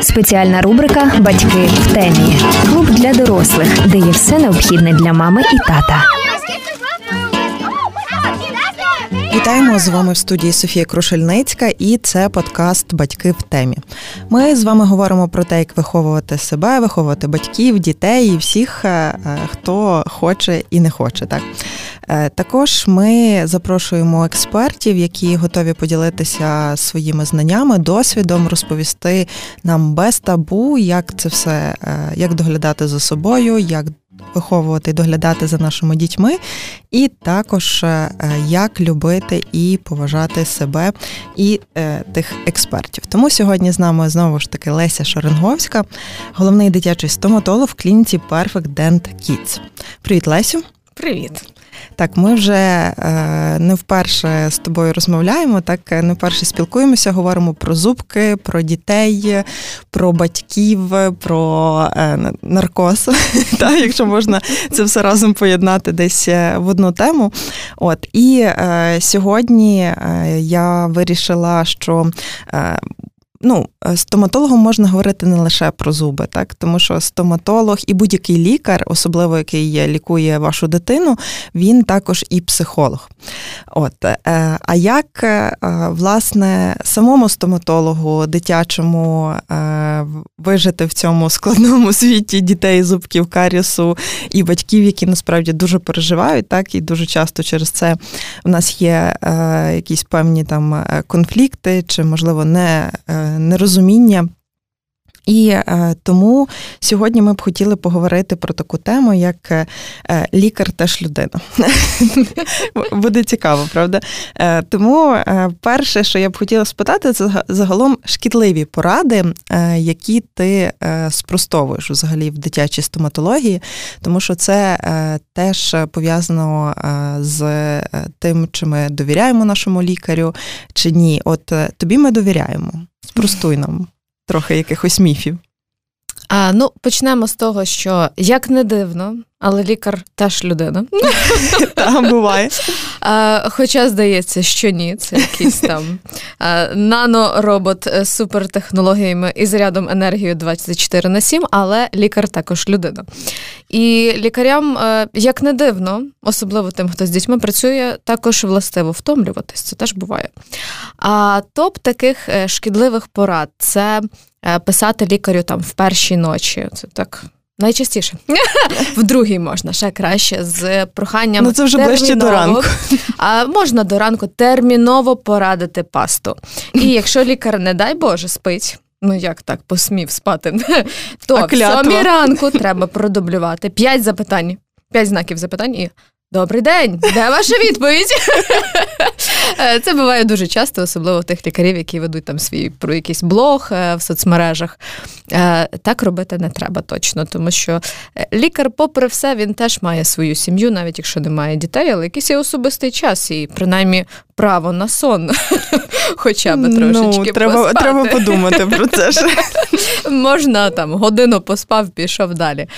Спеціальна рубрика Батьки в темі. Клуб для дорослих, де є все необхідне для мами і тата. Вітаємо з вами в студії Софія Крушельницька, і це подкаст Батьки в темі. Ми з вами говоримо про те, як виховувати себе, виховувати батьків, дітей і всіх, е, е, хто хоче і не хоче. Так також ми запрошуємо експертів, які готові поділитися своїми знаннями, досвідом, розповісти нам без табу, як це все, як доглядати за собою, як виховувати і доглядати за нашими дітьми, і також е, як любити і поважати себе і е, тих експертів. Тому сьогодні з нами знову ж таки Леся Шоренговська, головний дитячий стоматолог в клініці Perfect Dent Kids. Привіт, Лесю! Привіт! Так, ми вже е, не вперше з тобою розмовляємо, так е, не вперше спілкуємося, говоримо про зубки, про дітей, про батьків, про е, наркоз, так, якщо можна це все разом поєднати десь в одну тему. От і сьогодні я вирішила, що ну, е, стоматологом можна говорити не лише про зуби, так тому що стоматолог і будь-який лікар, особливо який лікує вашу дитину, він також і психолог. От, е, А як е, власне самому стоматологу дитячому вижити в цьому складному світі дітей, зубків, карісу і батьків, які насправді дуже переживають, так і дуже часто через це в нас є якісь певні там конфлікти, чи можливо не нерозуміння. І е, тому сьогодні ми б хотіли поговорити про таку тему, як е, лікар теж людина. Буде цікаво, правда? Е, тому е, перше, що я б хотіла спитати, це загалом шкідливі поради, е, які ти е, спростовуєш взагалі в дитячій стоматології, тому що це теж пов'язано з тим, чи ми довіряємо нашому лікарю, чи ні. От тобі ми довіряємо. Спростуй нам трохи якихось міфів. А, Ну, почнемо з того, що як не дивно, але лікар теж людина. Так, буває. А, Хоча здається, що ні, це якийсь там наноробот з супертехнологіями і зарядом енергії 24 на 7, але лікар також людина. І лікарям, е, як не дивно, особливо тим, хто з дітьми працює, також властиво втомлюватись. Це теж буває. А топ таких е, шкідливих порад це е, писати лікарю там в першій ночі. Це так. Найчастіше в другій можна ще краще з проханням. Ну це вже ближче до ранку. А можна до ранку терміново порадити пасту. І якщо лікар, не дай Боже, спить. Ну як так посмів спати? То в сьомій ранку треба продублювати п'ять запитань, п'ять знаків запитань і Добрий день, де ваша відповідь? Е, це буває дуже часто, особливо тих лікарів, які ведуть там свій про якийсь блог е, в соцмережах. Е, так робити не треба точно, тому що лікар, попри все, він теж має свою сім'ю, навіть якщо немає дітей, але якийсь є особистий час і принаймні право на сон, хоча б ну, трошечки ну, треба, поспати. треба подумати про це. Можна там годину поспав, пішов далі.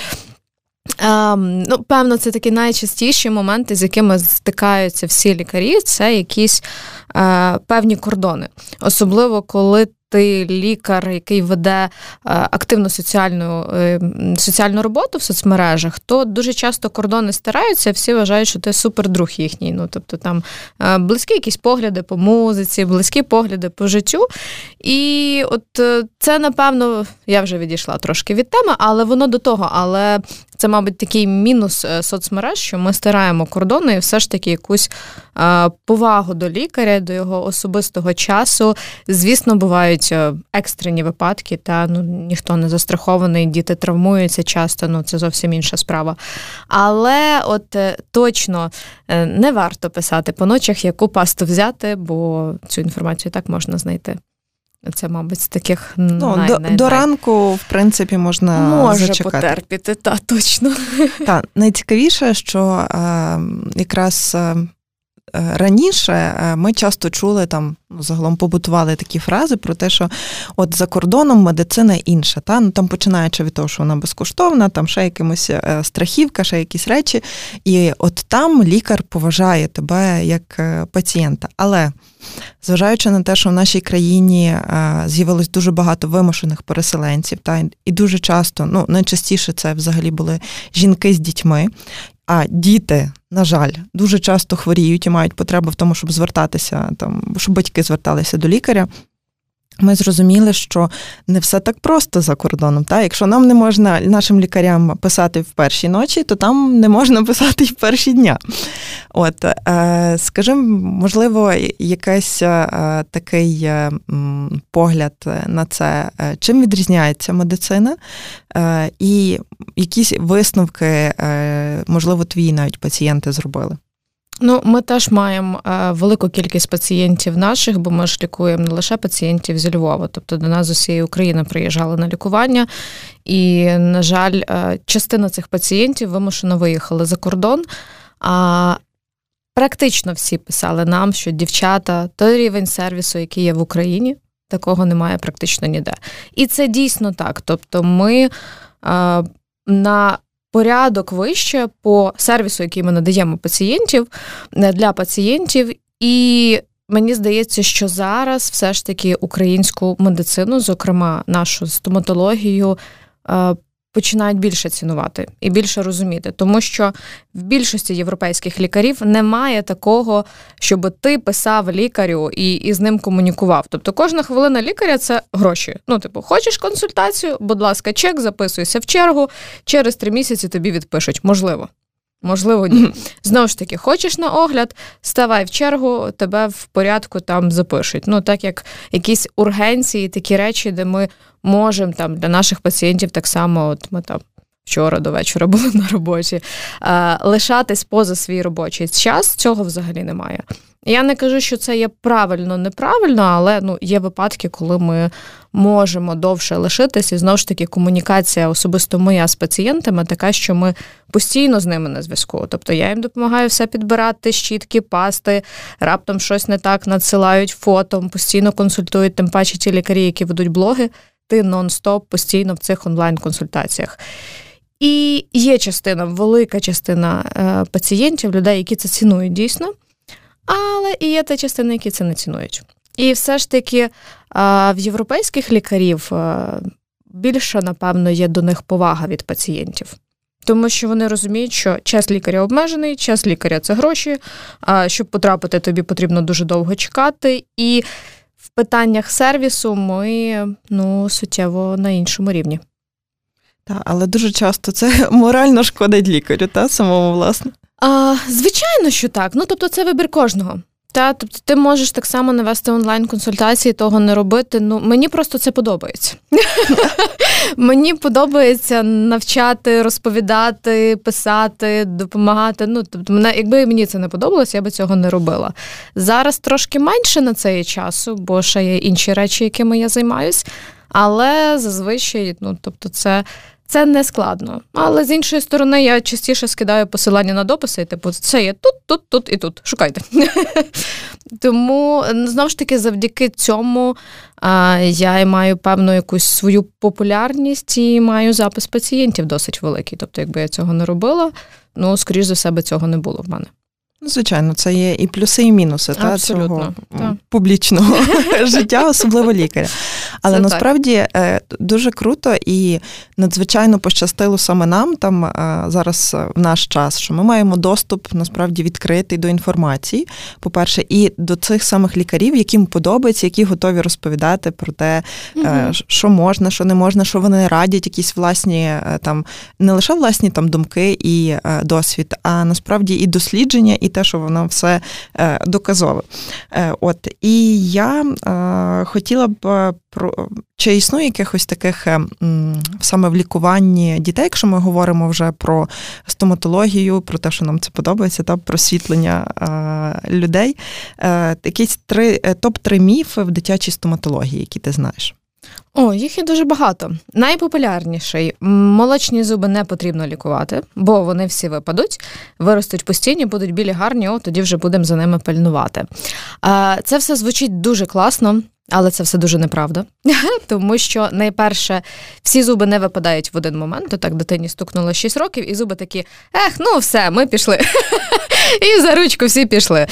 Um, ну, Певно, це такі найчастіші моменти, з якими стикаються всі лікарі, це якісь uh, певні кордони. Особливо коли ти лікар, який веде е, активну соціальну е, соціальну роботу в соцмережах, то дуже часто кордони стираються, всі вважають, що ти супердруг їхній. Ну тобто там е, близькі якісь погляди по музиці, близькі погляди по життю. І от це, напевно, я вже відійшла трошки від теми, але воно до того. Але це, мабуть, такий мінус соцмереж, що ми стираємо кордони і все ж таки якусь повагу до лікаря, до його особистого часу. Звісно, бувають бувають екстрені випадки, та ну ніхто не застрахований, діти травмуються часто, ну це зовсім інша справа. Але от е, точно е, не варто писати по ночах, яку пасту взяти, бо цю інформацію так можна знайти. Це, мабуть, з таких ну, най, до, най, до ранку, в принципі, можна Може зачекати. потерпіти, та точно. Та найцікавіше, що е, якраз е, раніше ми часто чули там, ну, загалом побутували такі фрази про те, що от за кордоном медицина інша. Та? Ну, Там починаючи від того, що вона безкоштовна, там ще якимось страхівка, ще якісь речі. І от там лікар поважає тебе як пацієнта. Але зважаючи на те, що в нашій країні з'явилось дуже багато вимушених переселенців, та і дуже часто, ну найчастіше це взагалі були жінки з дітьми. А діти, на жаль, дуже часто хворіють і мають потребу в тому, щоб звертатися там, щоб батьки зверталися до лікаря. Ми зрозуміли, що не все так просто за кордоном. Та? Якщо нам не можна нашим лікарям писати в першій ночі, то там не можна писати і в перші дня. От, е, скажімо, можливо, якийсь е, такий е, погляд на це, чим відрізняється медицина, і якісь висновки, можливо, твої навіть пацієнти зробили. Ну, ми теж маємо е, велику кількість пацієнтів наших, бо ми ж лікуємо не лише пацієнтів зі Львова, тобто до нас з усієї України приїжджали на лікування, і, на жаль, е, частина цих пацієнтів вимушено виїхали за кордон. А практично всі писали нам, що дівчата той рівень сервісу, який є в Україні, такого немає практично ніде. І це дійсно так. Тобто, ми. Е, на порядок вище по сервісу, який ми надаємо пацієнтів е, для пацієнтів. І мені здається, що зараз все ж таки українську медицину, зокрема нашу стоматологію, е, починають більше цінувати і більше розуміти, тому що в більшості європейських лікарів немає такого, щоб ти писав лікарю і, і з ним комунікував. Тобто кожна хвилина лікаря це гроші. Ну, типу, хочеш консультацію, будь ласка, чек, записуйся в чергу, через три місяці тобі відпишуть. Можливо. Можливо, ні. Знову ж таки, хочеш на огляд, ставай в чергу, тебе в порядку там запишуть. Ну, так як якісь ургенції, такі речі, де ми можемо там для наших пацієнтів так само, от ми там. Вчора до вечора були на роботі, лишатись поза свій робочий час цього взагалі немає. Я не кажу, що це є правильно, неправильно, але ну є випадки, коли ми можемо довше лишитись, і знову ж таки комунікація особисто моя з пацієнтами така, що ми постійно з ними на зв'язку. Тобто я їм допомагаю все підбирати, щітки, пасти, раптом щось не так надсилають фото, постійно консультують, тим паче ті лікарі, які ведуть блоги, ти нон-стоп постійно в цих онлайн-консультаціях. І є частина, велика частина е, пацієнтів, людей, які це цінують дійсно. Але і є та частина, які це не цінують. І все ж таки в європейських лікарів більше, напевно, є до них повага від пацієнтів. Тому що вони розуміють, що час лікаря обмежений, час лікаря це гроші. А щоб потрапити, тобі потрібно дуже довго чекати. І в питаннях сервісу ми ну, суттєво на іншому рівні. Так, але дуже часто це морально шкодить лікарю, та самому власне. А, Звичайно, що так. Ну тобто, це вибір кожного. Та, тобто ти можеш так само навести онлайн-консультації, того не робити. Ну мені просто це подобається. Мені подобається навчати, розповідати, писати, допомагати. Ну тобто, мене, якби мені це не подобалося, я би цього не робила. Зараз трошки менше на це є часу, бо ще є інші речі, якими я займаюсь. Але зазвичай, ну тобто, це це не складно. Але з іншої сторони, я частіше скидаю посилання на дописи, типу, це є тут, тут, тут і тут. Шукайте. Тому знову ж таки, завдяки цьому я маю певну якусь свою популярність і маю запис пацієнтів досить великий. Тобто, якби я цього не робила, ну скоріш за себе цього не було в мене. Ну, звичайно, це є і плюси, і мінуси та, цього та. публічного життя, особливо лікаря. Але це насправді так. Е, дуже круто і надзвичайно пощастило саме нам там е, зараз в наш час, що ми маємо доступ насправді відкритий до інформації. По-перше, і до цих самих лікарів, яким подобається, які готові розповідати про те, угу. що можна, що не можна, що вони радять, якісь власні там не лише власні там думки і досвід, а насправді і дослідження, і те, що воно все доказове. От і я хотіла б про чи існує якихось таких е, саме в лікуванні дітей, якщо ми говоримо вже про стоматологію, про те, що нам це подобається, та просвітлення е, людей. Е, якісь три топ-3 міфи в дитячій стоматології, які ти знаєш? О, їх є дуже багато. Найпопулярніший молочні зуби не потрібно лікувати, бо вони всі випадуть, виростуть постійні, будуть білі гарні, о, тоді вже будемо за ними пильнувати. Це все звучить дуже класно. Але це все дуже неправда, тому що найперше всі зуби не випадають в один момент. То так дитині стукнуло 6 років, і зуби такі: ех, ну все, ми пішли. І за ручку всі пішли.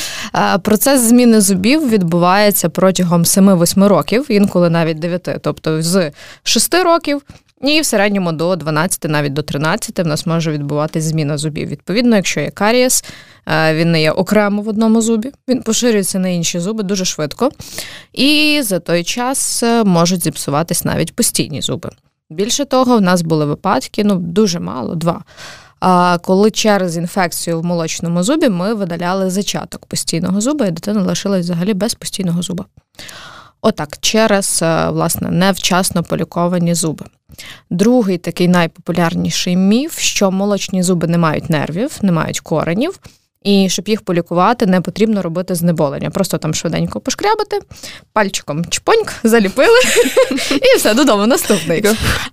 Процес зміни зубів відбувається протягом 7-8 років, інколи навіть 9. Тобто з 6 років і в середньому до 12, навіть до 13 в нас може відбуватись зміна зубів. Відповідно, якщо є карієс, він не є окремо в одному зубі, він поширюється на інші зуби дуже швидко. І за той час е, можуть зіпсуватись навіть постійні зуби. Більше того, в нас були випадки, ну дуже мало, два. А коли через інфекцію в молочному зубі ми видаляли зачаток постійного зуба, і дитина лишилась взагалі без постійного зуба. Отак, через е, власне невчасно поліковані зуби. Другий такий найпопулярніший міф, що молочні зуби не мають нервів, не мають коренів. І щоб їх полікувати, не потрібно робити знеболення. Просто там швиденько пошкрябати, пальчиком чпоньк, заліпили, і все, додому наступний.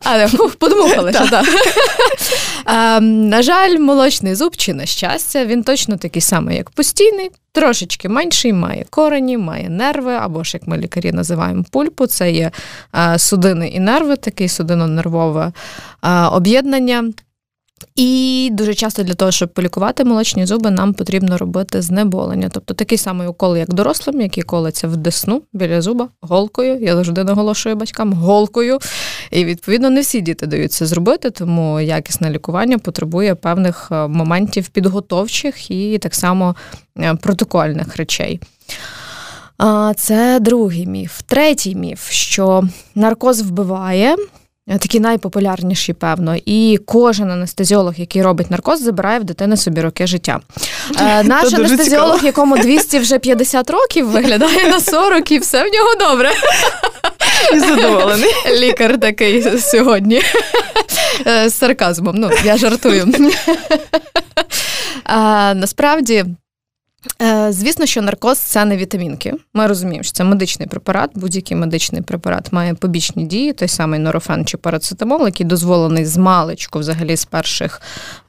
Але подмухали, що так. Ем, на жаль, молочний зуб, чи на щастя, він точно такий самий, як постійний, трошечки менший, має корені, має нерви, або ж як ми лікарі називаємо пульпу, це є е, судини і нерви, такий судино-нервове е, об'єднання. І дуже часто для того, щоб полікувати молочні зуби, нам потрібно робити знеболення. Тобто такий самий укол, як дорослим, який колиться в десну біля зуба голкою. Я завжди наголошую батькам голкою. І відповідно не всі діти дають це зробити, тому якісне лікування потребує певних е, моментів підготовчих і так само е, протокольних речей. Це другий міф. Третій міф, що наркоз вбиває, такі найпопулярніші, певно. І кожен анестезіолог, який робить наркоз, забирає в дитини собі роки життя. Е, наш анестезіолог, якому 200 вже 50 років, виглядає на 40 і все в нього добре. І задоволений. Лікар такий сьогодні. Е, з сарказмом. Ну, я жартую. Насправді. Е, звісно, що наркоз це не вітамінки. Ми розуміємо, що це медичний препарат. Будь-який медичний препарат має побічні дії, той самий норофен чи парацетамол, який дозволений з маличку, взагалі з перших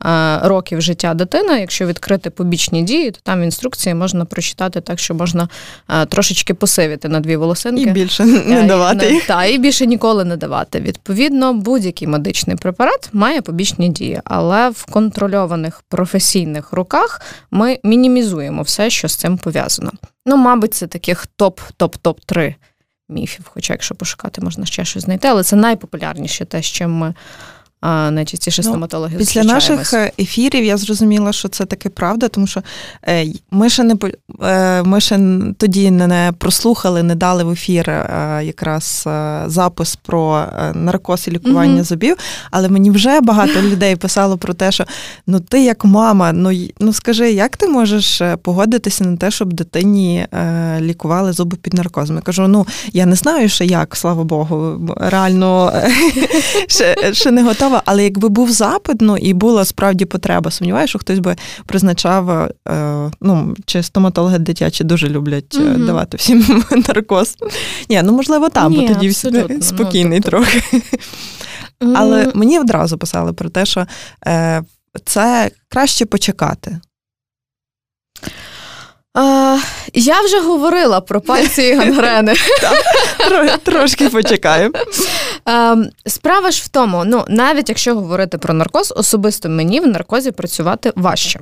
е, років життя дитини. Якщо відкрити побічні дії, то там в інструкції можна прочитати так, що можна е, трошечки посивити на дві волосинки. І більше не давати. Та, і більше ніколи не давати. Відповідно, будь-який медичний препарат має побічні дії, але в контрольованих професійних руках ми мінімізуємо все, що з цим пов'язано. Ну, мабуть, це таких топ-топ-топ-3 міфів. Хоча, якщо пошукати, можна ще щось знайти, але це найпопулярніше те, з чим ми найчастіше ну, стоматологи після наших е, ефірів я зрозуміла, що це таки правда, тому що е, ми ще не е, ми ще тоді не прослухали, не дали в ефір якраз запис про наркоз і лікування mm-hmm. зубів. Але мені вже багато людей писало про те, що ну ти як мама, ну ну скажи, як ти можеш погодитися на те, щоб дитині лікували зуби під наркозом? Я кажу, ну я не знаю, ще як, слава Богу, реально ще не готова цікаво, але якби був запит, ну і була справді потреба, сумніваюся, що хтось би призначав, е, ну, чи стоматологи дитячі дуже люблять mm давати всім наркоз. Ні, ну можливо, там, бо тоді всі ну, спокійний ну, тобто... трохи. Mm. Але мені одразу писали про те, що е, це краще почекати. А, Я вже говорила про пальці і гангрени. Трошки почекаю. Справа ж в тому, ну навіть якщо говорити про наркоз, особисто мені в наркозі працювати важче.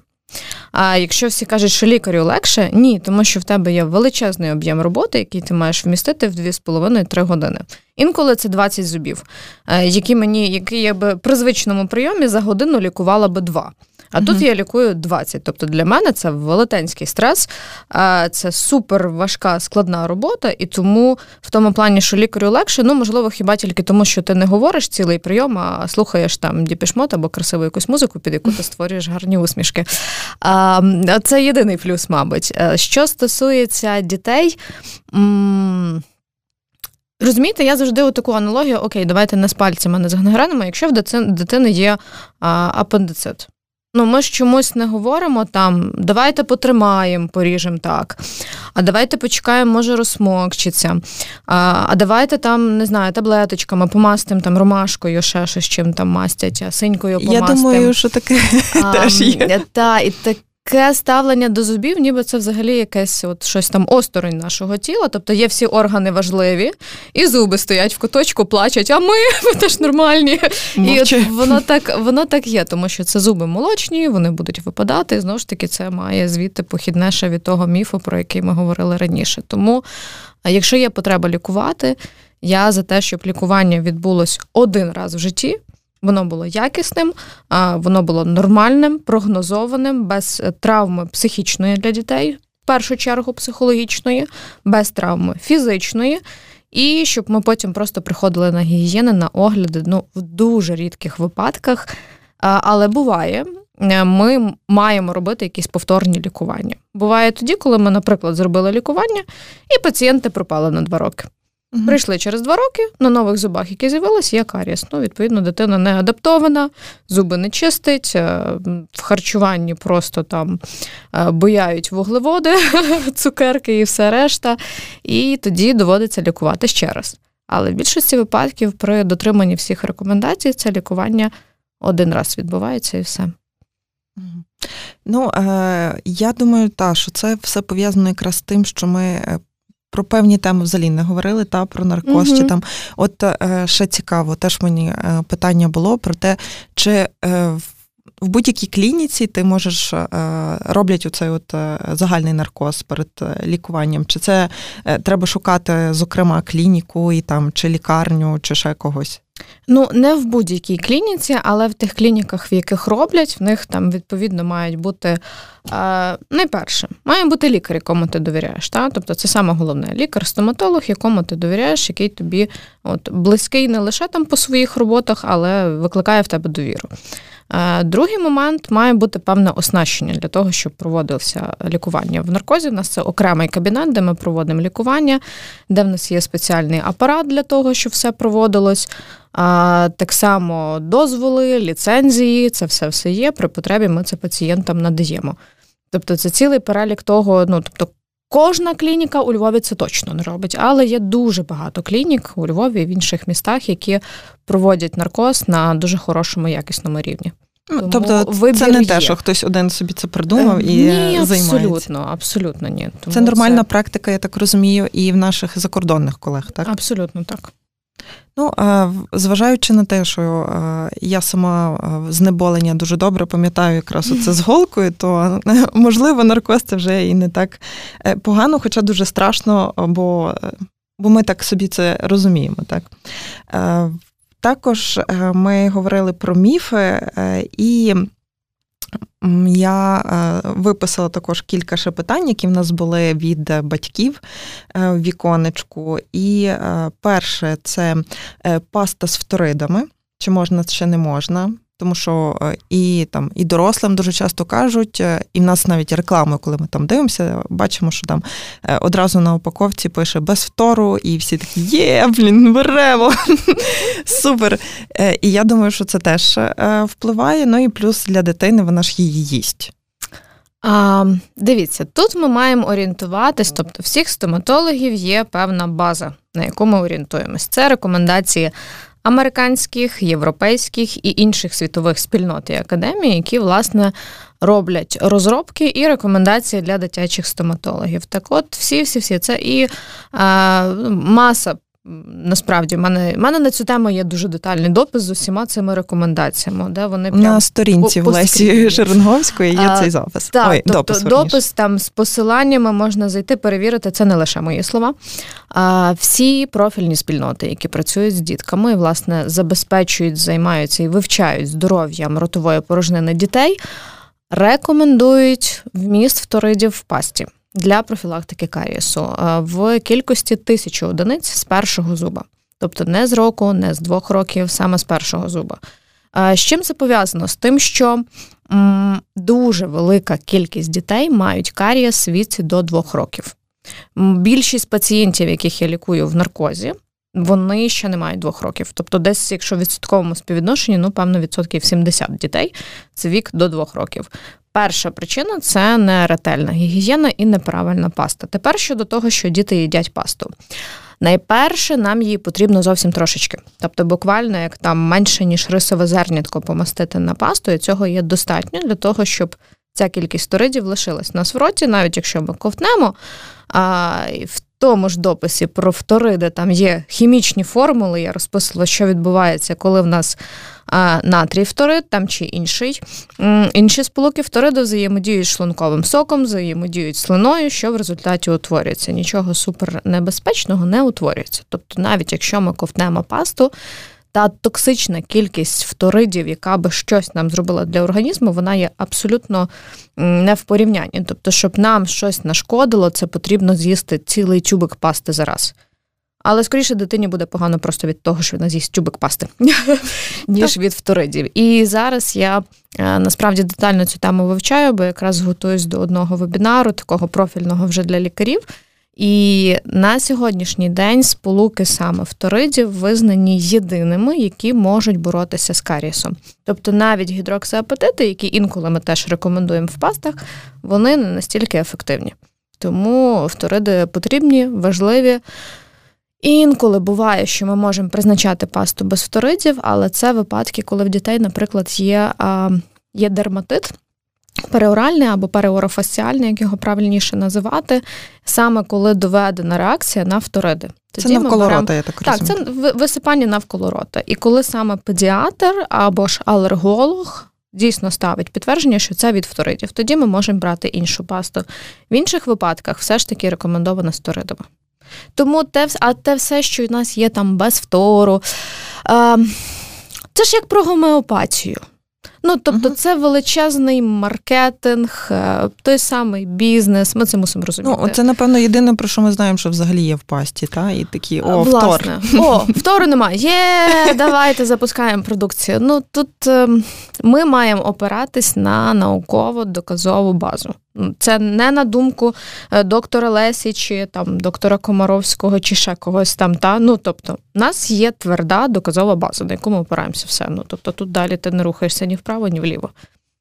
А якщо всі кажуть, що лікарю легше, ні, тому що в тебе є величезний об'єм роботи, який ти маєш вмістити в 2,5-3 години. Інколи це 20 зубів, е, які мені, які я би при звичному прийомі за годину лікувала би два. А mm тут я лікую 20. Тобто для мене це велетенський стрес, це супер важка складна робота, і тому в тому плані, що лікарю легше, ну можливо, хіба тільки тому, що ти не говориш цілий прийом, а слухаєш там діпішмот або красиву якусь музику, під яку ти створюєш гарні усмішки. Це єдиний плюс, мабуть. Е, що стосується дітей. Розумієте, я завжди у таку аналогію: окей, давайте не з пальцями, не з гангренами, якщо в дитини є апендицит. Ну, ми ж чомусь не говоримо там, давайте потримаємо, поріжемо так. А давайте почекаємо, може, розсмокчиться. А а давайте там, не знаю, таблеточками помастимо там ромашкою, ще щось чим там мастять, а синькою помастимо. Я думаю, що таке а, теж є. Та, і так, таке ставлення до зубів, ніби це взагалі якесь от щось там осторонь нашого тіла. Тобто є всі органи важливі, і зуби стоять в куточку, плачуть, а ми, ми теж нормальні. Мовчи. І от воно так воно так є, тому що це зуби молочні, вони будуть випадати. І знову ж таки, це має звідти похіднеше від того міфу, про який ми говорили раніше. Тому, якщо є потреба лікувати, я за те, щоб лікування відбулось один раз в житті. Воно було якісним, воно було нормальним, прогнозованим, без травми психічної для дітей, в першу чергу психологічної, без травми фізичної. І щоб ми потім просто приходили на гігієни, на огляди ну, в дуже рідких випадках. Але буває, е, ми маємо робити якісь повторні лікування. Буває тоді, коли ми, наприклад, зробили лікування, і пацієнти пропали на два роки. Угу. Прийшли через два роки на нових зубах, які з'явилися, є карієс. Ну, відповідно, дитина не адаптована, зуби не чистить, е, в харчуванні просто там е, бояють вуглеводи, цукерки і все решта. І тоді доводиться лікувати ще раз. Але в більшості випадків при дотриманні всіх рекомендацій це лікування один раз відбувається і все. Ну, е, я думаю, та, що це все пов'язано якраз з тим, що ми про певні теми взагалі не говорили, та про наркоз угу. чи там. От е, ще цікаво, теж мені е, питання було про те, чи е, в будь-якій клініці ти можеш роблять оцей от загальний наркоз перед лікуванням. Чи це треба шукати, зокрема, клініку і там, чи лікарню, чи ще когось? Ну, не в будь-якій клініці, але в тих клініках, в яких роблять, в них там відповідно мають бути е, найперше, має бути лікар, якому ти довіряєш. Та? Тобто це саме головне лікар-стоматолог, якому ти довіряєш, який тобі от, близький не лише там по своїх роботах, але викликає в тебе довіру. Е, другий момент має бути певне оснащення для того, щоб проводилося лікування. В наркозі в нас це окремий кабінет, де ми проводимо лікування, де в нас є спеціальний апарат для того, щоб все проводилось. Так само дозволи, ліцензії, це все все є. При потребі ми це пацієнтам надаємо. Тобто це цілий перелік того, ну тобто. Кожна клініка у Львові це точно не робить, але є дуже багато клінік у Львові і в інших містах, які проводять наркоз на дуже хорошому якісному рівні. Ну, Тому тобто це не є. те, що хтось один собі це придумав і ні, займається. Абсолютно, абсолютно ні. Тому це нормальна це... практика, я так розумію, і в наших закордонних колег, так? Абсолютно так. Ну, зважаючи на те, що я сама знеболення дуже добре пам'ятаю якраз оце з голкою, то можливо наркоз це вже і не так е, погано, хоча дуже страшно, бо бо ми так собі це розуміємо. Так? Е, також е, ми говорили про міфи, і я виписала також кілька ще питань, які в нас були від батьків в віконечку. І перше це паста з фторидами. Чи можна, чи не можна? Тому що е, і там і дорослим дуже часто кажуть, е, і в нас навіть реклами, коли ми там дивимося, бачимо, що там е, одразу на упаковці пише без втору, і всі такі є, блін, беремо. Супер. І я думаю, що це теж впливає. Ну і плюс для дитини вона ж її їсть. А, Дивіться, тут ми маємо орієнтуватись, тобто всіх стоматологів є певна база, на яку ми орієнтуємось. Це рекомендації американських, європейських і інших світових спільнот і академій, які власне роблять розробки і рекомендації для дитячих стоматологів. Так, от всі, всі, всі це і е, маса Насправді, в мене в мене на цю тему є дуже детальний допис з усіма цими рекомендаціями. Де вони прям На сторінці в Лесі Шеренговської є а, цей запис. Так, Ой, тобто допис, допис там з посиланнями можна зайти, перевірити. Це не лише мої слова. А всі профільні спільноти, які працюють з дітками, і, власне, забезпечують, займаються і вивчають здоров'ям ротової порожнини дітей, рекомендують вміст фторидів в пасті для профілактики карієсу е, в кількості тисячі одиниць з першого зуба. Тобто не з року, не з двох років, саме з першого зуба. Е, з чим це пов'язано? З тим, що дуже велика кількість дітей мають карієс віці до двох років. Більшість пацієнтів, яких я лікую в наркозі, вони ще не мають двох років. Тобто, десь, якщо в відсотковому співвідношенні, ну певно, відсотків 70 дітей це вік до двох років. Перша причина це неретельна гігієна і неправильна паста. Тепер щодо того, що діти їдять пасту. Найперше, нам її потрібно зовсім трошечки. Тобто, буквально як там менше, ніж рисове зернятко помастити на пасту, і цього є достатньо для того, щоб ця кількість торидів лишилась на свроті, навіть якщо ми ковтнемо. А, в тому ж дописі про фториди там є хімічні формули, я розписувала, що відбувається, коли в нас а, натрій фторид там чи інший. Інші сполуки вториду взаємодіють шлунковим соком, взаємодіють слиною, що в результаті утворюється. Нічого супернебезпечного не утворюється. Тобто, навіть якщо ми ковтнемо пасту, та токсична кількість фторидів, яка би щось нам зробила для організму, вона є абсолютно не в порівнянні. Тобто, щоб нам щось нашкодило, це потрібно з'їсти цілий тюбик пасти зараз. Але скоріше дитині буде погано просто від того, що вона з'їсть тюбик пасти, ніж від фторидів. І зараз я е, насправді детально цю тему вивчаю, бо якраз готуюсь до одного вебінару, такого профільного вже для лікарів. І на сьогоднішній день сполуки саме фторидів визнані єдиними, які можуть боротися з карісом. Тобто навіть гідроксиапатити, які інколи ми теж рекомендуємо в пастах, вони не настільки ефективні. Тому фториди потрібні, важливі. Інколи буває, що ми можемо призначати пасту без фторидів, але це випадки, коли в дітей, наприклад, є, є дерматит переоральний або переорофасіальний, як його правильніше називати, саме коли доведена реакція на фториди. Тоді це навколо берем... рота, я так розумію. Так, це висипання навколо рота. І коли саме педіатр або ж алерголог. Дійсно ставить підтвердження, що це від фторидів. Тоді ми можемо брати іншу пасту. В інших випадках все ж таки рекомендовано сторидова. Тому те, а те все, що у нас є там без фтору, це ж як про гомеопатію. Ну, тобто, це величезний маркетинг, е, той самий бізнес. Ми це мусимо розуміти. Ну, це, напевно, єдине, про що ми знаємо, що взагалі є в пасті, та? І такі о, Власне. втор. О, втору немає. Є, давайте запускаємо продукцію. Ну тут ем, ми маємо опиратись на науково-доказову базу. Це не на думку е, доктора Лесі чи там доктора Комаровського, чи ще когось там. Та ну тобто, у нас є тверда доказова база, на яку ми опираємося все. Ну тобто, тут далі ти не рухаєшся ні вправо, ні вліво.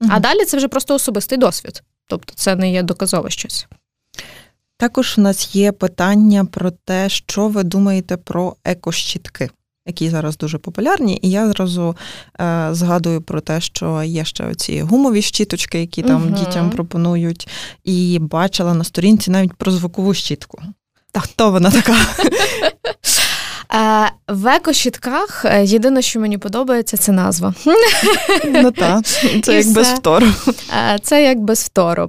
Угу. А далі це вже просто особистий досвід. Тобто, це не є доказове щось. Також в нас є питання про те, що ви думаєте про екощітки які зараз дуже популярні, і я зразу е, згадую про те, що є ще оці гумові щіточки, які там угу. дітям пропонують, і бачила на сторінці навіть про звукову щітку. Та хто вона така? Е, в екощітках е, єдине, що мені подобається, це назва. Ну так, це як без втору. Е, це як без втору.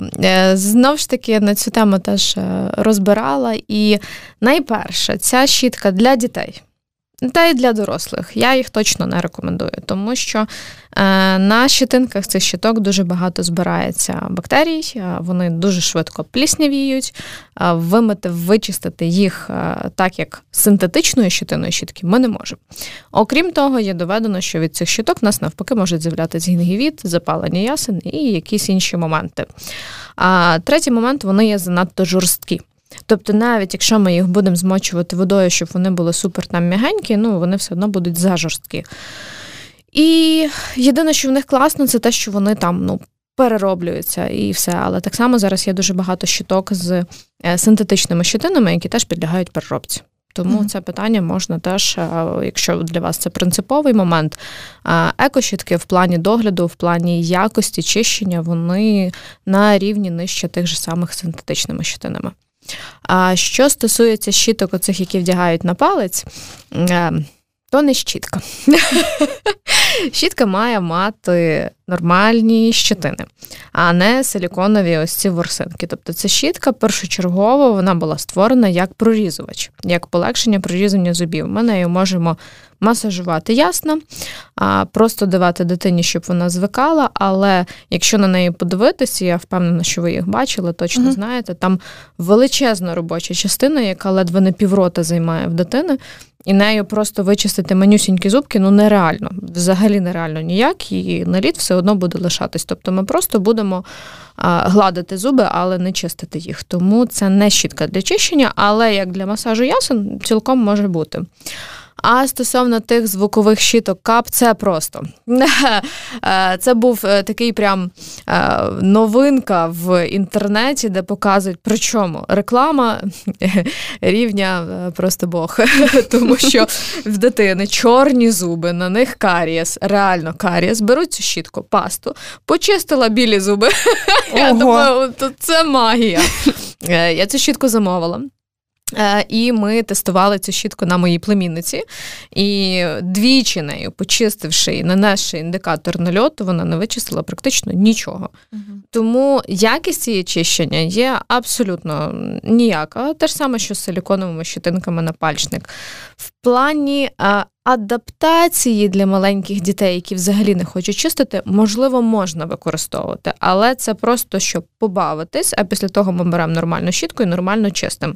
Знову ж таки, на цю тему теж розбирала. І найперше, ця щітка для дітей. Та й для дорослих. Я їх точно не рекомендую, тому що е, на щитинках цих щиток дуже багато збирається бактерій, е, вони дуже швидко пліснявіють. Е, вимити, вичистити їх так, як синтетичною щитиною щітки, ми не можемо. Окрім того, є доведено, що від цих щиток нас навпаки можуть з'являтися гінгівіт, запалення ясен і якісь інші моменти. А третій момент вони є занадто жорсткі. Тобто, навіть якщо ми їх будемо змочувати водою, щоб вони були супер там м'ягенькі, ну вони все одно будуть зажорсткі. І єдине, що в них класно, це те, що вони там ну, перероблюються і все. Але так само зараз є дуже багато щиток з е, синтетичними щитинами, які теж підлягають переробці. Тому mm-hmm. це питання можна теж, е, якщо для вас це принциповий момент, екощітки в плані догляду, в плані якості чищення, вони на рівні нижче тих же самих синтетичними щитинами. А що стосується щиток, оцих, які вдягають на палець, е, то не щітка. Щітка має мати нормальні щетини, а не силіконові ось ці ворсинки. Тобто ця щітка першочергово вона була створена як прорізувач, як полегшення прорізання зубів. Ми нею можемо масажувати ясно, просто давати дитині, щоб вона звикала. Але якщо на неї подивитися, я впевнена, що ви їх бачили, точно mm знаєте, там величезна робоча частина, яка ледве не піврота займає в дитини. І нею просто вичистити манюсінькі зубки ну нереально, взагалі нереально ніяк, і наліт все одно буде лишатись. Тобто ми просто будемо гладити зуби, але не чистити їх. Тому це не щітка для чищення, але як для масажу ясен цілком може бути. А стосовно тих звукових щіток кап, це просто е, це був е, такий прям е, новинка в інтернеті, де показують, причому реклама рівня просто Бог. Тому що в дитини чорні зуби, на них карієс, реально карієс, беруть цю щітку, пасту, почистила білі зуби. Я думаю, це магія. Я цю щітку замовила. Е, і ми тестували цю щітку на моїй племінниці. І двічі нею, почистивши і нанесши індикатор нальоту, вона не вичистила практично нічого. Угу. Тому якість її чищення є абсолютно ніяка. Те ж саме, що з силіконовими щитинками на пальчник. В плані а, адаптації для маленьких дітей, які взагалі не хочуть чистити, можливо, можна використовувати, але це просто щоб побавитись, а після того ми беремо нормальну щітку і нормально чистимо.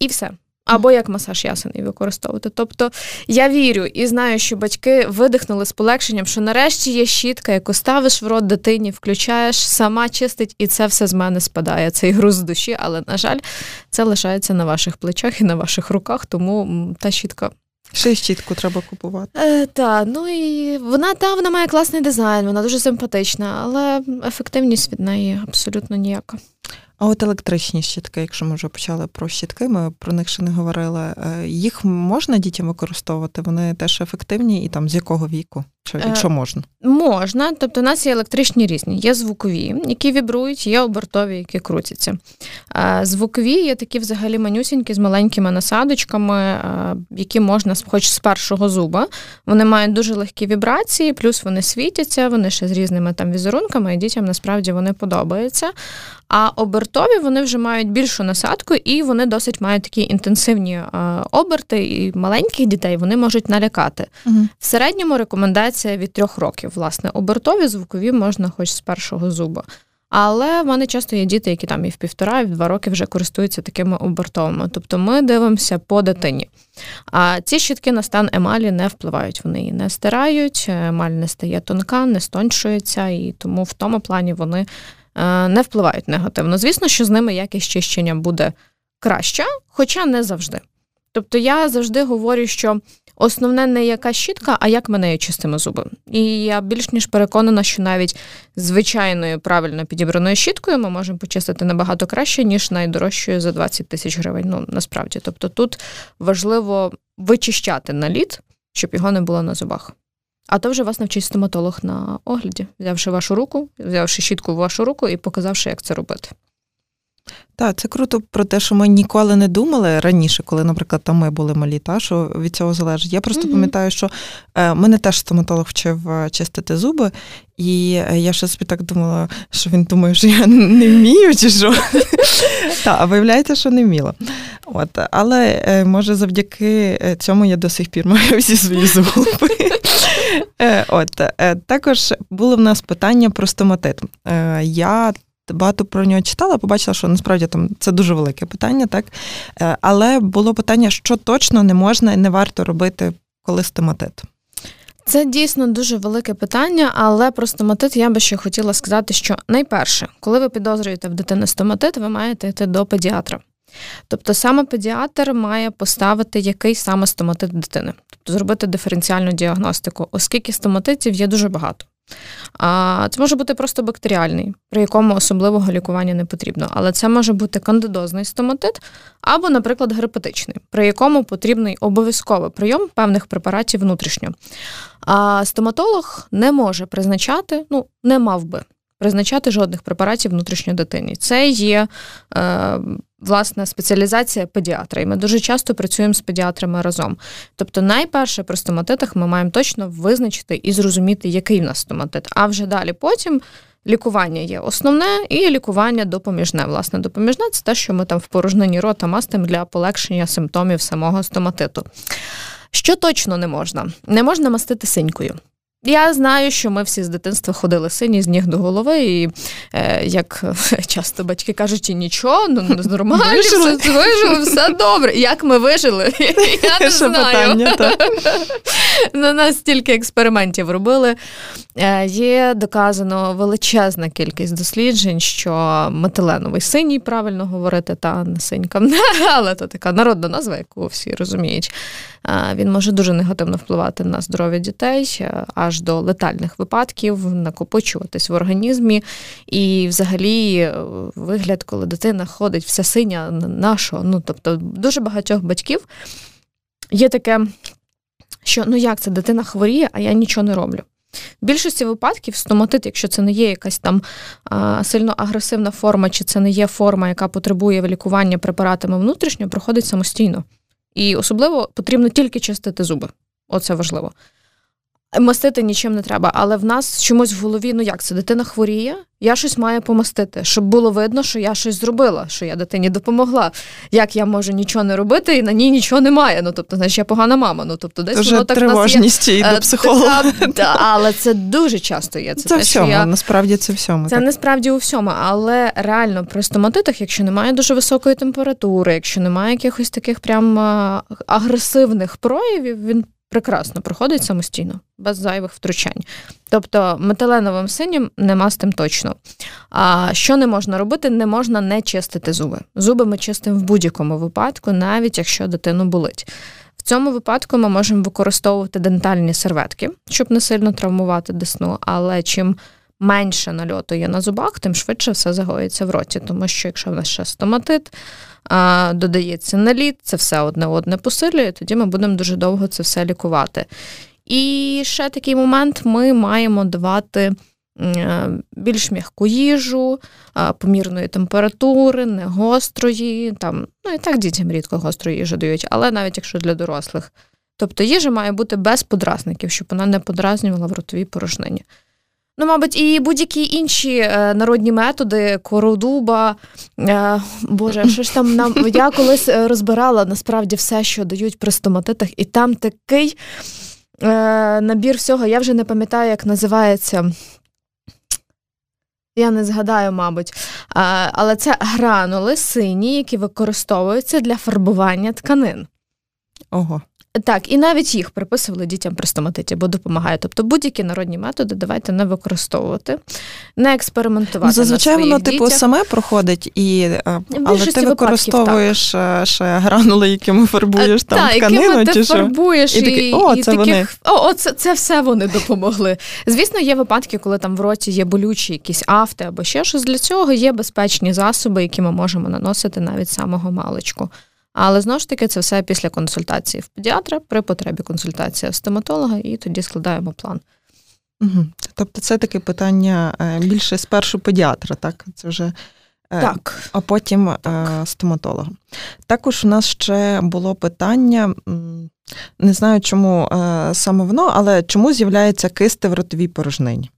І все. Або як масаж ясений використовувати. Тобто я вірю і знаю, що батьки видихнули з полегшенням, що нарешті є щітка, яку ставиш в рот дитині, включаєш, сама чистить, і це все з мене спадає. Цей груз з душі, але, на жаль, це лишається на ваших плечах і на ваших руках, тому та щітка. Ще й щітку треба купувати. Е, Так, ну і вона та вона має класний дизайн, вона дуже симпатична, але ефективність від неї абсолютно ніяка. А от електричні щітки, якщо ми вже почали про щітки, ми про них ще не говорили. Е, їх можна дітям використовувати? Вони теж ефективні і там з якого віку? Чи, якщо можна? Можна, тобто у нас є електричні різні, є звукові, які вібрують, є обертові, які крутяться. Звукові є такі взагалі манюсінькі з маленькими насадочками, які можна хоч з першого зуба. Вони мають дуже легкі вібрації, плюс вони світяться, вони ще з різними там візерунками, і дітям насправді вони подобаються. А обертові вони вже мають більшу насадку, і вони досить мають такі інтенсивні оберти, і маленьких дітей вони можуть налякати. Угу. В середньому рекомендація від трьох років. Власне, обертові звукові можна хоч з першого зуба. Але в мене часто є діти, які там і в півтора, і в два роки вже користуються такими обертовими. Тобто ми дивимося по дитині. А ці щітки на стан емалі не впливають, вони її не стирають, емаль не стає тонка, не стончується, і тому в тому плані вони е, не впливають негативно. Звісно, що з ними якість чищення буде краще, хоча не завжди. Тобто я завжди говорю, що Основне не яка щітка, а як ми нею чистимо зуби. І я більш ніж переконана, що навіть звичайною правильно підібраною щіткою ми можемо почистити набагато краще, ніж найдорожчою за 20 тисяч гривень. Ну насправді. Тобто тут важливо вичищати наліт, щоб його не було на зубах. А то вже вас навчить стоматолог на огляді, взявши вашу руку, взявши щітку в вашу руку і показавши, як це робити. Так, це круто про те, що ми ніколи не думали раніше, коли, наприклад, там ми були малі, та що від цього залежить. Я просто mm-hmm. пам'ятаю, що е, мене теж стоматолог вчив е, чистити зуби, і е, я ще собі так думала, що він думає, що я не вмію, чи що. Так, а виявляється, що не вміла. От, Але може завдяки цьому я до сих пір маю всі свої зуби. От також було в нас питання про стоматит. Я багато про нього читала, побачила, що насправді там це дуже велике питання, так? Е, але було питання, що точно не можна і не варто робити, коли стоматит. Це дійсно дуже велике питання, але про стоматит я би ще хотіла сказати, що найперше, коли ви підозрюєте в дитини стоматит, ви маєте йти до педіатра. Тобто саме педіатр має поставити який саме стоматит дитини, тобто зробити диференціальну діагностику, оскільки стоматитів є дуже багато. А Це може бути просто бактеріальний, при якому особливого лікування не потрібно. Але це може бути кандидозний стоматит або, наприклад, герпетичний, при якому потрібний обов'язковий прийом певних препаратів внутрішньо. А стоматолог не може призначати, ну, не мав би призначати жодних препаратів внутрішньо дитині. Це є е, власне спеціалізація педіатра, і ми дуже часто працюємо з педіатрами разом. Тобто, найперше при стоматитах ми маємо точно визначити і зрозуміти, який в нас стоматит. А вже далі потім. Лікування є основне і лікування допоміжне. Власне, допоміжне це те, що ми там в порожнині рота мастимо для полегшення симптомів самого стоматиту. Що точно не можна? Не можна мастити синькою. Я знаю, що ми всі з дитинства ходили сині з ніг до голови, і е, як часто батьки кажуть, і нічого, ну, ну нормально, вижили. все вижили, все добре. Як ми вижили? Я не знаю. На нас стільки експериментів робили. Е, є доказано величезна кількість досліджень, що метиленовий синій, правильно говорити, та не синька, але це така народна назва, яку всі розуміють. Е, він може дуже негативно впливати на здоров'я дітей, е, аж до летальних випадків, накопичуватись в організмі. І, взагалі, вигляд, коли дитина ходить вся синя, нашого. Ну, тобто, дуже багатьох батьків є таке, що ну як це дитина хворіє, а я нічого не роблю. В більшості випадків стоматит, якщо це не є якась там а, сильно агресивна форма, чи це не є форма, яка потребує лікування препаратами внутрішньо, проходить самостійно. І особливо потрібно тільки чистити зуби. Оце важливо. Мастити нічим не треба, але в нас чомусь в голові, ну як це дитина хворіє, я щось маю помастити, щоб було видно, що я щось зробила, що я дитині допомогла. Як я можу нічого не робити, і на ній нічого немає. Ну тобто, значить, я погана мама. Ну тобто, десь Дуже воно так тривожність є, і до е, психолога. Така, але це дуже часто є. Це, це те, всьому, я... насправді це всьому. Це так. насправді у всьому, але реально при стоматитах, якщо немає дуже високої температури, якщо немає якихось таких прям агресивних проявів, він прекрасно проходить самостійно, без зайвих втручань. Тобто метиленовим синім нема з тим точно. А що не можна робити? Не можна не чистити зуби. Зуби ми чистимо в будь-якому випадку, навіть якщо дитину болить. В цьому випадку ми можемо використовувати дентальні серветки, щоб не сильно травмувати десну, але чим менше нальоту є на зубах, тим швидше все загоїться в роті. Тому що якщо в нас ще стоматит, додається наліт, це все одне одне посилює, тоді ми будемо дуже довго це все лікувати. І ще такий момент: ми маємо давати. Е, більш м'яку їжу, помірної температури, не гострої. Там, Ну і так дітям рідко гостру їжу дають, але навіть якщо для дорослих. Тобто їжа має бути без подразників, щоб вона не подразнювала в ротовій порожнині. Ну, мабуть, і будь-які інші е, народні методи, кородуба. Е, Боже, що ж там нам я колись е, розбирала насправді все, що дають при стоматитах, і там такий е, набір всього. Я вже не пам'ятаю, як називається. Я не згадаю, мабуть, але це гранули сині, які використовуються для фарбування тканин. Ого. Так, і навіть їх приписували дітям при стоматиті, бо допомагає. Тобто будь-які народні методи давайте не використовувати, не експериментувати. Зазвичай на воно дітях. типу саме проходить, і е, але ти використовуєш так. Е, ще гранули, якими фарбуєш там так, тканину. якими чи ти що? фарбуєш і, такі, о, і таких, вони. О, це, це все вони допомогли. Звісно, є випадки, коли там в роті є болючі якісь афти або ще щось. Для цього є безпечні засоби, які ми можемо наносити навіть самого маличку. Але знову ж таки, це все після консультації в педіатра, при потребі консультація в стоматолога, і тоді складаємо план. Угу. Тобто це таке питання е, більше спершу педіатра, так? Це вже е, так. а потім е, так. стоматолога. Також у нас ще було питання, не знаю, чому саме воно, але чому з'являються кисти в ротовій порожнині?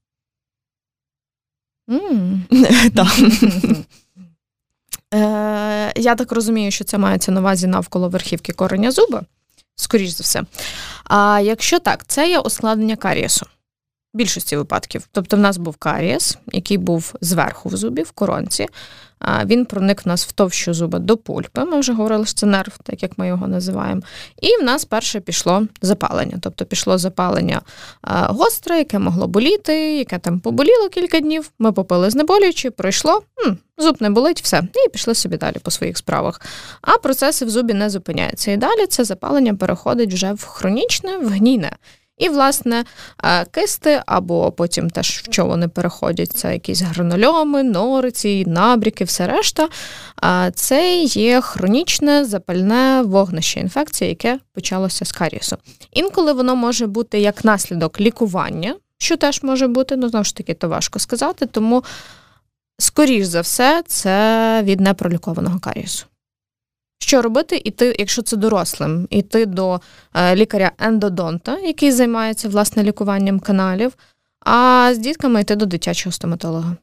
Mm. Е, Я так розумію, що це мається на увазі навколо верхівки кореня зуба, скоріш за все. А якщо так, це є ускладнення карієсу. В більшості випадків. Тобто, в нас був карієс, який був зверху в зубі, в коронці. Він проник в нас в товщу зуба до пульпи. Ми вже говорили, що це нерв, так як ми його називаємо. І в нас перше пішло запалення. Тобто пішло запалення гостре, яке могло боліти, яке там поболіло кілька днів. Ми попили знеболюючи, пройшло, м, зуб не болить, все. І пішли собі далі по своїх справах. А процеси в зубі не зупиняються. І далі це запалення переходить вже в хронічне, в гнійне. І, власне, е, кисти, або потім теж в що вони переходять, це якісь гранульоми, нориці, набріки, все решта. Це є хронічне запальне вогнище інфекції, яке почалося з карісу. Інколи воно може бути як наслідок лікування, що теж може бути, ну знову ж таки, то важко сказати, тому, скоріш за все, це від непролікованого карісу. Що робити, іти, якщо це дорослим, іти до е, лікаря-ендодонта, який займається власне лікуванням каналів, а з дітками йти до дитячого стоматолога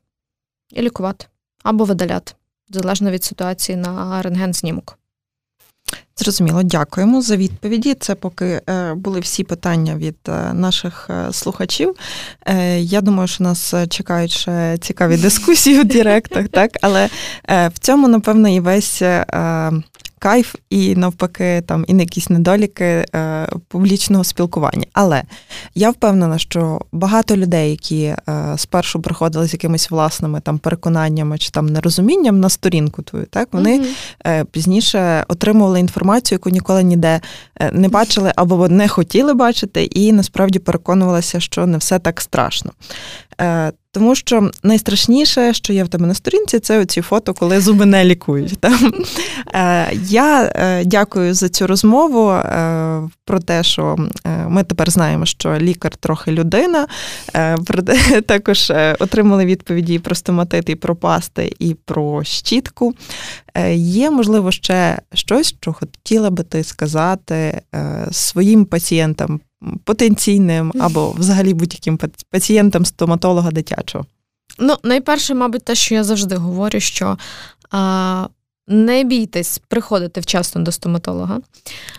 і лікувати або видаляти, залежно від ситуації на рентген-знімок. Зрозуміло, дякуємо за відповіді. Це поки е, були всі питання від е, наших слухачів. Я думаю, що нас чекають ще цікаві дискусії у директах, так але в цьому, напевно, і весь кайф і навпаки, там і не якісь недоліки е, публічного спілкування. Але я впевнена, що багато людей, які е, спершу приходили з якимись власними там переконаннями чи там нерозумінням на сторінку твою, так вони mm-hmm. пізніше отримували інформацію, яку ніколи ніде не бачили або не хотіли бачити, і насправді переконувалися, що не все так страшно. Тому що найстрашніше, що є в тебе на сторінці, це оці фото, коли зуби не лікують. Е, я е, дякую за цю розмову е, про те, що ми тепер знаємо, що лікар трохи людина. Також отримали відповіді про стоматит, і про пасти, і про щітку. Є, можливо, ще щось, що хотіла би ти сказати своїм пацієнтам потенційним або взагалі будь-яким пацієнтам стоматолога дитячого? Ну, найперше, мабуть, те, що я завжди говорю, що а, не бійтесь приходити вчасно до стоматолога.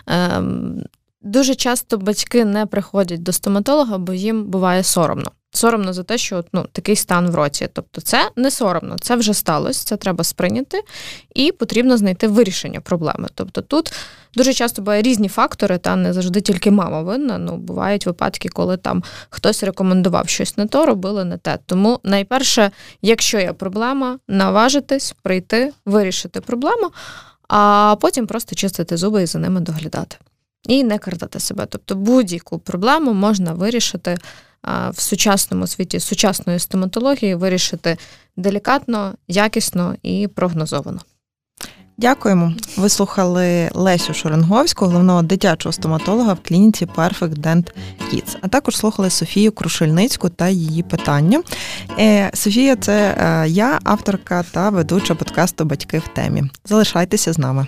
Ем, Дуже часто батьки не приходять до стоматолога, бо їм буває соромно. Соромно за те, що ну, такий стан в роті. Тобто, це не соромно, це вже сталося, це треба сприйняти, і потрібно знайти вирішення проблеми. Тобто тут дуже часто бувають різні фактори, та не завжди тільки мама винна. Ну, бувають випадки, коли там хтось рекомендував щось не то, робили не те. Тому найперше, якщо є проблема, наважитись, прийти, вирішити проблему, а потім просто чистити зуби і за ними доглядати. І не картати себе. Тобто будь-яку проблему можна вирішити в сучасному світі сучасної стоматології вирішити делікатно, якісно і прогнозовано. Дякуємо. Ви слухали Лесю Шоренговську, головного дитячого стоматолога в клініці Perfect Dent Kids, а також слухали Софію Крушельницьку та її питання. Е, Софія, це е, я, авторка та ведуча подкасту Батьки в темі. Залишайтеся з нами.